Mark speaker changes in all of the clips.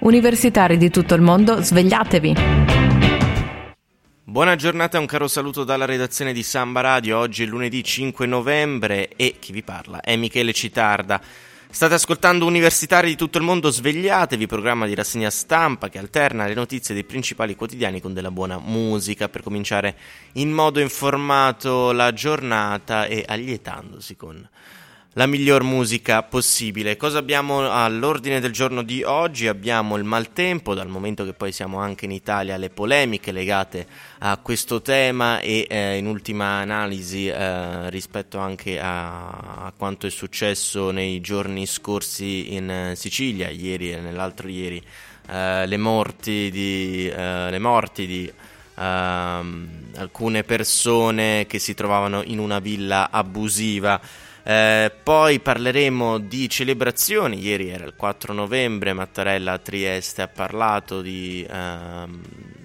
Speaker 1: Universitari di tutto il mondo, svegliatevi!
Speaker 2: Buona giornata e un caro saluto dalla redazione di Samba Radio. Oggi è lunedì 5 novembre e chi vi parla è Michele Citarda. State ascoltando Universitari di tutto il mondo, svegliatevi, programma di rassegna stampa che alterna le notizie dei principali quotidiani con della buona musica per cominciare in modo informato la giornata e allietandosi con la miglior musica possibile. Cosa abbiamo all'ordine del giorno di oggi? Abbiamo il maltempo, dal momento che poi siamo anche in Italia, le polemiche legate a questo tema e eh, in ultima analisi eh, rispetto anche a, a, quanto è successo nei giorni scorsi in eh, Sicilia, ieri e nell'altro ieri, eh, le morti di... Eh, le morti di ehm, alcune persone che si trovavano in una villa abusiva eh, poi parleremo di celebrazioni. Ieri era il 4 novembre, Mattarella a Trieste ha parlato di ehm,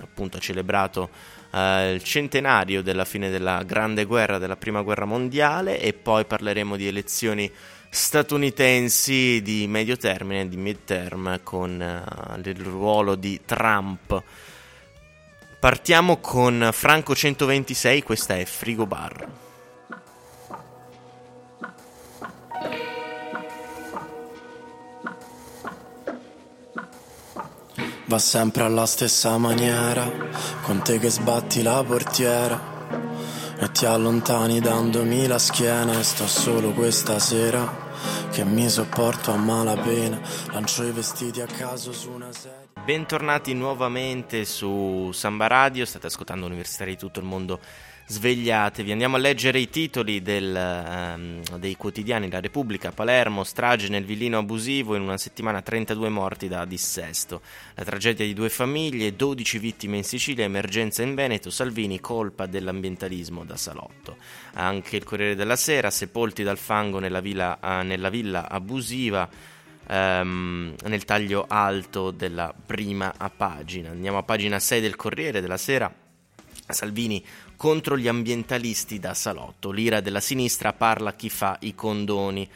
Speaker 2: appunto ha celebrato eh, il centenario della fine della Grande Guerra, della Prima Guerra Mondiale e poi parleremo di elezioni statunitensi di medio termine, di midterm con eh, il ruolo di Trump. Partiamo con Franco 126, questa è Frigo Bar.
Speaker 3: Va sempre alla stessa maniera, con te che sbatti la portiera e ti allontani dandomi la schiena e sto solo questa sera che mi sopporto a malapena, lancio i vestiti a caso su una sedia.
Speaker 2: Bentornati nuovamente su Samba Radio, state ascoltando Università di tutto il mondo svegliatevi. Andiamo a leggere i titoli del, um, dei quotidiani La Repubblica, Palermo, strage nel villino abusivo, in una settimana 32 morti da dissesto. La tragedia di due famiglie, 12 vittime in Sicilia, emergenza in Veneto, Salvini colpa dell'ambientalismo da salotto. Anche il Corriere della Sera, sepolti dal fango nella villa, uh, nella villa abusiva. Um, nel taglio alto della prima pagina. Andiamo a pagina 6 del Corriere della Sera. Salvini contro gli ambientalisti da salotto. L'ira della sinistra parla chi fa i condoni.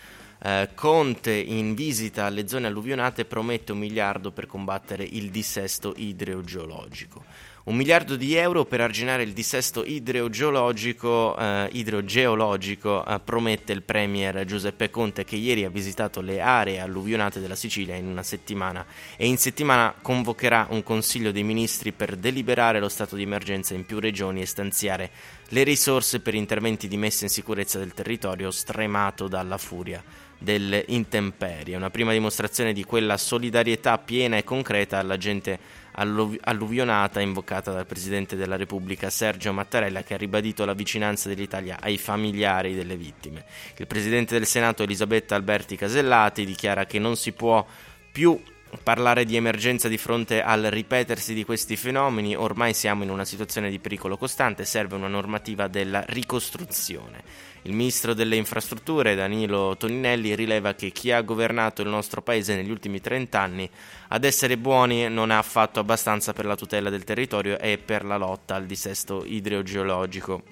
Speaker 2: Eh, Conte in visita alle zone alluvionate promette un miliardo per combattere il dissesto idrogeologico. Un miliardo di euro per arginare il dissesto idrogeologico, eh, idrogeologico eh, promette il Premier Giuseppe Conte che ieri ha visitato le aree alluvionate della Sicilia in una settimana e in settimana convocherà un Consiglio dei Ministri per deliberare lo stato di emergenza in più regioni e stanziare le risorse per interventi di messa in sicurezza del territorio stremato dalla furia delle intemperie. Una prima dimostrazione di quella solidarietà piena e concreta alla gente alluvionata invocata dal Presidente della Repubblica Sergio Mattarella che ha ribadito la vicinanza dell'Italia ai familiari delle vittime. Il Presidente del Senato Elisabetta Alberti Casellati dichiara che non si può più parlare di emergenza di fronte al ripetersi di questi fenomeni, ormai siamo in una situazione di pericolo costante, serve una normativa della ricostruzione. Il ministro delle infrastrutture Danilo Toninelli rileva che chi ha governato il nostro paese negli ultimi 30 anni ad essere buoni non ha fatto abbastanza per la tutela del territorio e per la lotta al dissesto idrogeologico,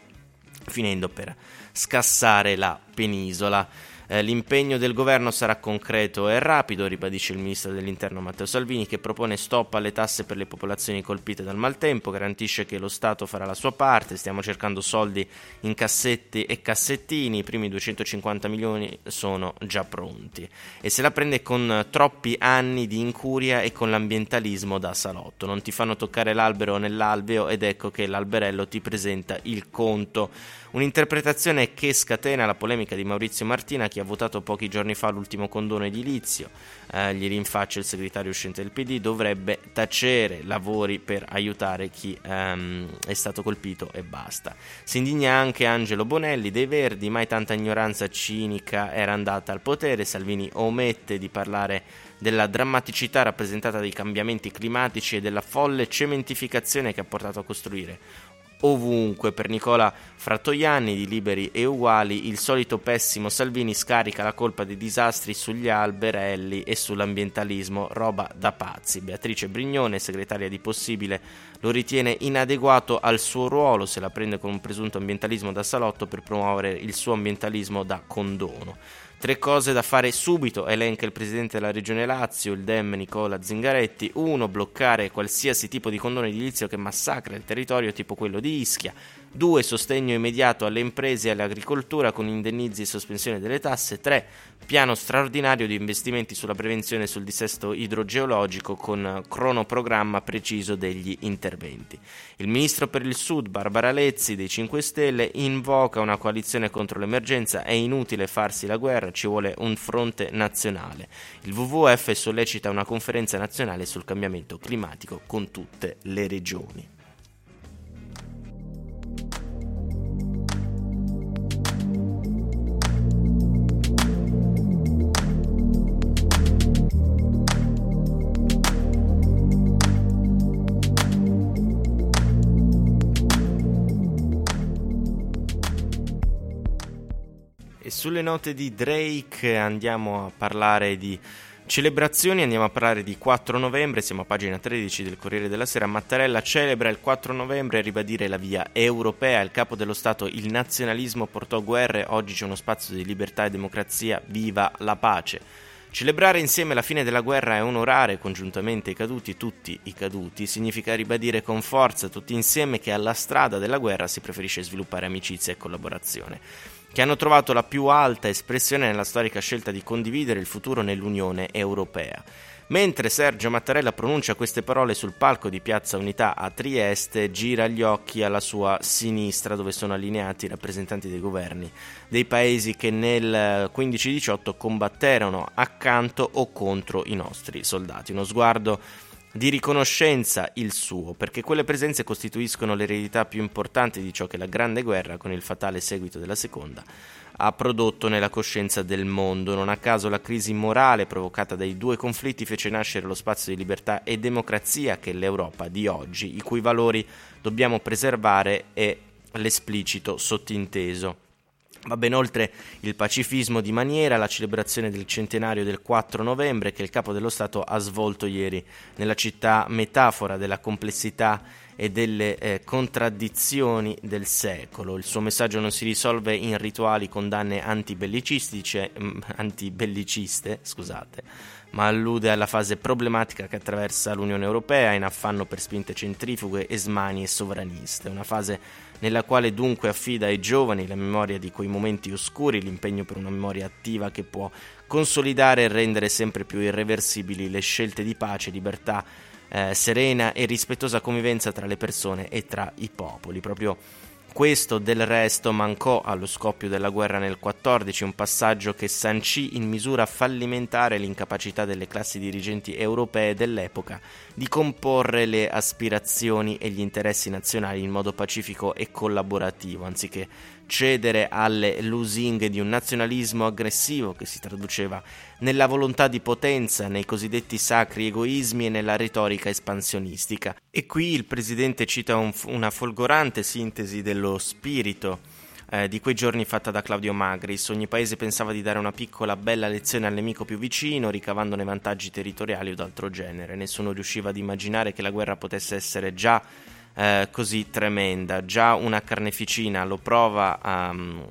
Speaker 2: finendo per scassare la penisola. Eh, l'impegno del governo sarà concreto e rapido, ribadisce il ministro dell'interno Matteo Salvini, che propone stop alle tasse per le popolazioni colpite dal maltempo, garantisce che lo Stato farà la sua parte, stiamo cercando soldi in cassetti e cassettini, i primi 250 milioni sono già pronti e se la prende con troppi anni di incuria e con l'ambientalismo da salotto. Non ti fanno toccare l'albero nell'alveo ed ecco che l'alberello ti presenta il conto. Un'interpretazione che scatena la polemica di Maurizio Martina che ha votato pochi giorni fa l'ultimo condono edilizio. Eh, gli rinfaccia il segretario uscente del PD, dovrebbe tacere lavori per aiutare chi ehm, è stato colpito e basta. Si indigna anche Angelo Bonelli dei Verdi, mai tanta ignoranza cinica era andata al potere, Salvini omette di parlare della drammaticità rappresentata dai cambiamenti climatici e della folle cementificazione che ha portato a costruire ovunque. Per Nicola Frattoianni di Liberi e Uguali il solito pessimo Salvini scarica la colpa dei disastri sugli alberelli e sull'ambientalismo, roba da pazzi. Beatrice Brignone, segretaria di Possibile, lo ritiene inadeguato al suo ruolo, se la prende con un presunto ambientalismo da salotto per promuovere il suo ambientalismo da condono. Tre cose da fare subito, elenca il presidente della regione Lazio, il Dem Nicola Zingaretti. Uno, bloccare qualsiasi tipo di condono edilizio che massacra il territorio, tipo quello di Ischia. 2. Sostegno immediato alle imprese e all'agricoltura con indennizi e sospensione delle tasse. 3. Piano straordinario di investimenti sulla prevenzione e sul dissesto idrogeologico con cronoprogramma preciso degli interventi. Il ministro per il Sud, Barbara Lezzi, dei 5 Stelle, invoca una coalizione contro l'emergenza. È inutile farsi la guerra, ci vuole un fronte nazionale. Il WWF sollecita una conferenza nazionale sul cambiamento climatico con tutte le regioni. Sulle note di Drake andiamo a parlare di celebrazioni, andiamo a parlare di 4 novembre, siamo a pagina 13 del Corriere della Sera. Mattarella celebra il 4 novembre a ribadire la via europea. Il capo dello Stato, il nazionalismo portò guerre, oggi c'è uno spazio di libertà e democrazia, viva la pace. Celebrare insieme la fine della guerra e onorare congiuntamente i caduti, tutti i caduti, significa ribadire con forza tutti insieme che alla strada della guerra si preferisce sviluppare amicizia e collaborazione che hanno trovato la più alta espressione nella storica scelta di condividere il futuro nell'Unione Europea. Mentre Sergio Mattarella pronuncia queste parole sul palco di Piazza Unità a Trieste, gira gli occhi alla sua sinistra dove sono allineati i rappresentanti dei governi dei paesi che nel 15-18 combatterono accanto o contro i nostri soldati. Uno sguardo di riconoscenza il suo, perché quelle presenze costituiscono l'eredità più importante di ciò che la Grande Guerra, con il fatale seguito della Seconda, ha prodotto nella coscienza del mondo. Non a caso la crisi morale provocata dai due conflitti fece nascere lo spazio di libertà e democrazia che è l'Europa di oggi, i cui valori dobbiamo preservare e l'esplicito sottinteso. Va ben oltre il pacifismo di maniera la celebrazione del centenario del 4 novembre che il capo dello Stato ha svolto ieri nella città metafora della complessità e delle eh, contraddizioni del secolo. Il suo messaggio non si risolve in rituali condanne antibellicistiche, mm, antibelliciste, scusate, ma allude alla fase problematica che attraversa l'Unione Europea in affanno per spinte centrifughe, e sovraniste, una fase nella quale dunque affida ai giovani la memoria di quei momenti oscuri, l'impegno per una memoria attiva che può consolidare e rendere sempre più irreversibili le scelte di pace, libertà, eh, serena e rispettosa convivenza tra le persone e tra i popoli. Proprio questo del resto mancò allo scoppio della guerra nel 14, un passaggio che sancì in misura fallimentare l'incapacità delle classi dirigenti europee dell'epoca di comporre le aspirazioni e gli interessi nazionali in modo pacifico e collaborativo, anziché cedere alle lusinghe di un nazionalismo aggressivo che si traduceva nella volontà di potenza, nei cosiddetti sacri egoismi e nella retorica espansionistica. E qui il presidente cita un, una folgorante sintesi dello spirito eh, di quei giorni fatta da Claudio Magris. Ogni paese pensava di dare una piccola bella lezione al nemico più vicino, ricavandone vantaggi territoriali o d'altro genere. Nessuno riusciva ad immaginare che la guerra potesse essere già eh, così tremenda. Già una carneficina lo prova um,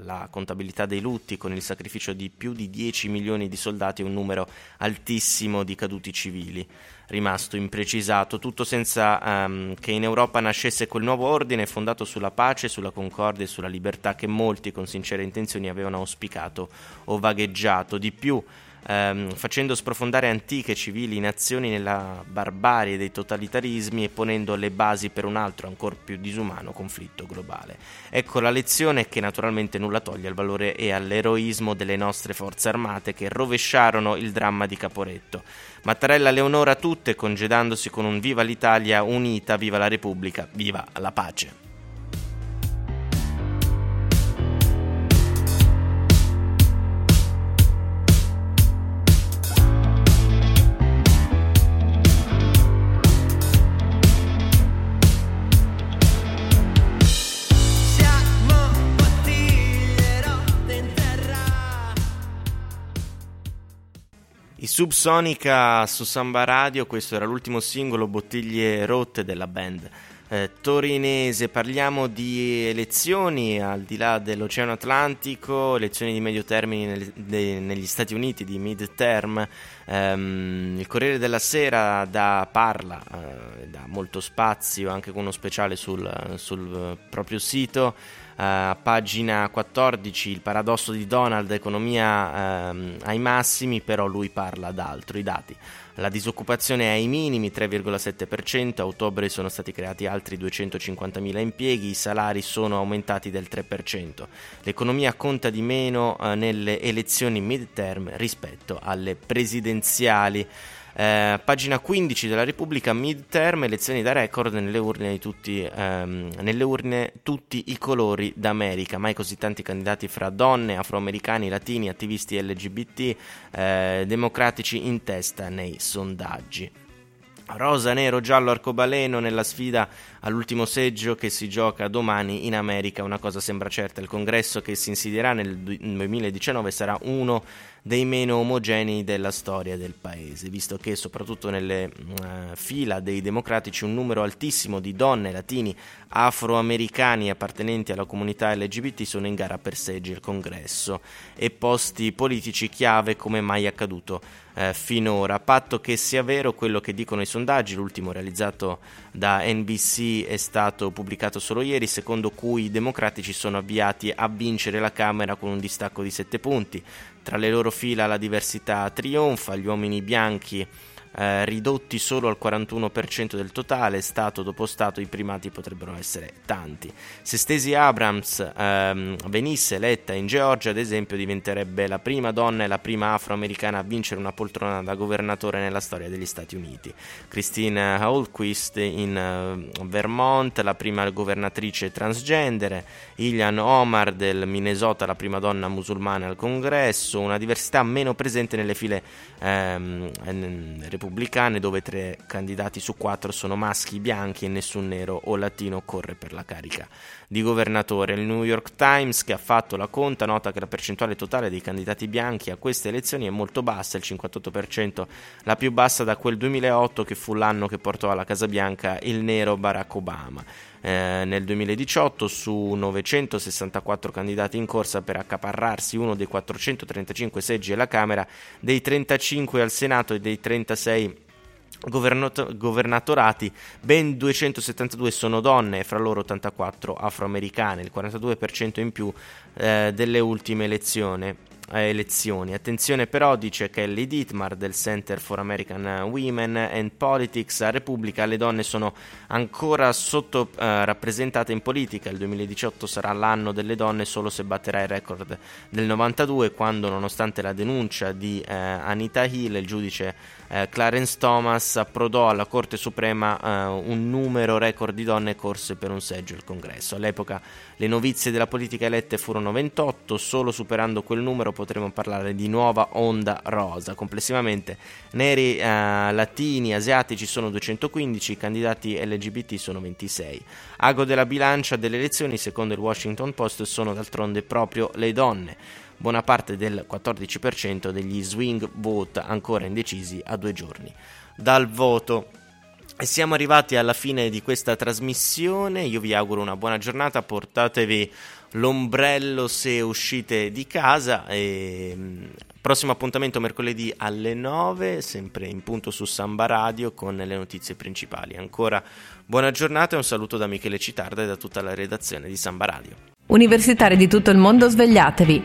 Speaker 2: la contabilità dei lutti con il sacrificio di più di 10 milioni di soldati e un numero altissimo di caduti civili. Rimasto imprecisato, tutto senza um, che in Europa nascesse quel nuovo ordine fondato sulla pace, sulla concordia e sulla libertà che molti con sincere intenzioni avevano auspicato o vagheggiato. Di più, ehm, facendo sprofondare antiche civili nazioni nella barbarie dei totalitarismi e ponendo le basi per un altro ancora più disumano conflitto globale. Ecco la lezione che naturalmente nulla toglie al valore e all'eroismo delle nostre forze armate che rovesciarono il dramma di Caporetto. Mattarella le onora tutte congedandosi con un viva l'Italia unita, viva la Repubblica, viva la pace. Subsonica su Samba Radio, questo era l'ultimo singolo Bottiglie rotte della band eh, torinese. Parliamo di elezioni al di là dell'Oceano Atlantico, elezioni di medio termine nel, de, negli Stati Uniti di mid-term. Um, il Corriere della Sera da, parla, dà molto spazio anche con uno speciale sul, sul proprio sito. Uh, pagina 14, il paradosso di Donald, economia uh, ai massimi, però lui parla d'altro, i dati. La disoccupazione è ai minimi, 3,7%, a ottobre sono stati creati altri 250.000 impieghi, i salari sono aumentati del 3%. L'economia conta di meno uh, nelle elezioni mid-term rispetto alle presidenziali. Eh, pagina 15 della Repubblica, midterm, elezioni da record nelle urne, tutti, ehm, nelle urne tutti i colori d'America, mai così tanti candidati fra donne, afroamericani, latini, attivisti LGBT, eh, democratici in testa nei sondaggi. Rosa, nero, giallo, arcobaleno nella sfida all'ultimo seggio che si gioca domani in America. Una cosa sembra certa: il congresso che si insidierà nel 2019 sarà uno dei meno omogenei della storia del paese, visto che soprattutto nelle uh, fila dei democratici un numero altissimo di donne, latini, afroamericani appartenenti alla comunità LGBT sono in gara per seggi al congresso e posti politici chiave come mai accaduto uh, finora. Patto che sia vero quello che dicono i sondaggi, l'ultimo realizzato da NBC è stato pubblicato solo ieri, secondo cui i democratici sono avviati a vincere la Camera con un distacco di 7 punti. Tra le loro fila la diversità trionfa, gli uomini bianchi eh, ridotti solo al 41% del totale, Stato dopo Stato i primati potrebbero essere tanti. Se Stacey Abrams ehm, venisse eletta in Georgia, ad esempio, diventerebbe la prima donna e la prima afroamericana a vincere una poltrona da governatore nella storia degli Stati Uniti. Christine Holquist in uh, Vermont, la prima governatrice transgender, Ilian Omar del Minnesota, la prima donna musulmana al congresso, una diversità meno presente nelle file ehm, repubblicane dove tre candidati su quattro sono maschi bianchi e nessun nero o latino corre per la carica di governatore. Il New York Times, che ha fatto la conta, nota che la percentuale totale dei candidati bianchi a queste elezioni è molto bassa, il 58%, la più bassa da quel 2008 che fu l'anno che portò alla Casa Bianca il nero Barack Obama. Eh, nel 2018 su 964 candidati in corsa per accaparrarsi uno dei 435 seggi alla Camera, dei 35 al Senato e dei 36 Governato- governatorati, ben 272 sono donne e fra loro 84 afroamericane, il 42% in più eh, delle ultime elezioni elezioni. Attenzione però, dice Kelly Dietmar del Center for American Women and Politics, a Repubblica le donne sono ancora sottorappresentate uh, in politica. Il 2018 sarà l'anno delle donne solo se batterà il record del 92 quando nonostante la denuncia di uh, Anita Hill, il giudice uh, Clarence Thomas approdò alla Corte Suprema uh, un numero record di donne corse per un seggio al Congresso. All'epoca le novizie della politica elette furono 28, solo superando quel numero potremo parlare di nuova onda rosa. Complessivamente neri, eh, latini, asiatici sono 215, candidati LGBT sono 26. Ago della bilancia delle elezioni, secondo il Washington Post, sono d'altronde proprio le donne. Buona parte del 14% degli swing vote ancora indecisi a due giorni dal voto. E siamo arrivati alla fine di questa trasmissione. Io vi auguro una buona giornata. Portatevi l'ombrello se uscite di casa. E, mm, prossimo appuntamento mercoledì alle 9, sempre in punto su Samba Radio con le notizie principali. Ancora buona giornata e un saluto da Michele Citarda e da tutta la redazione di Samba Radio.
Speaker 1: Universitari di tutto il mondo, svegliatevi.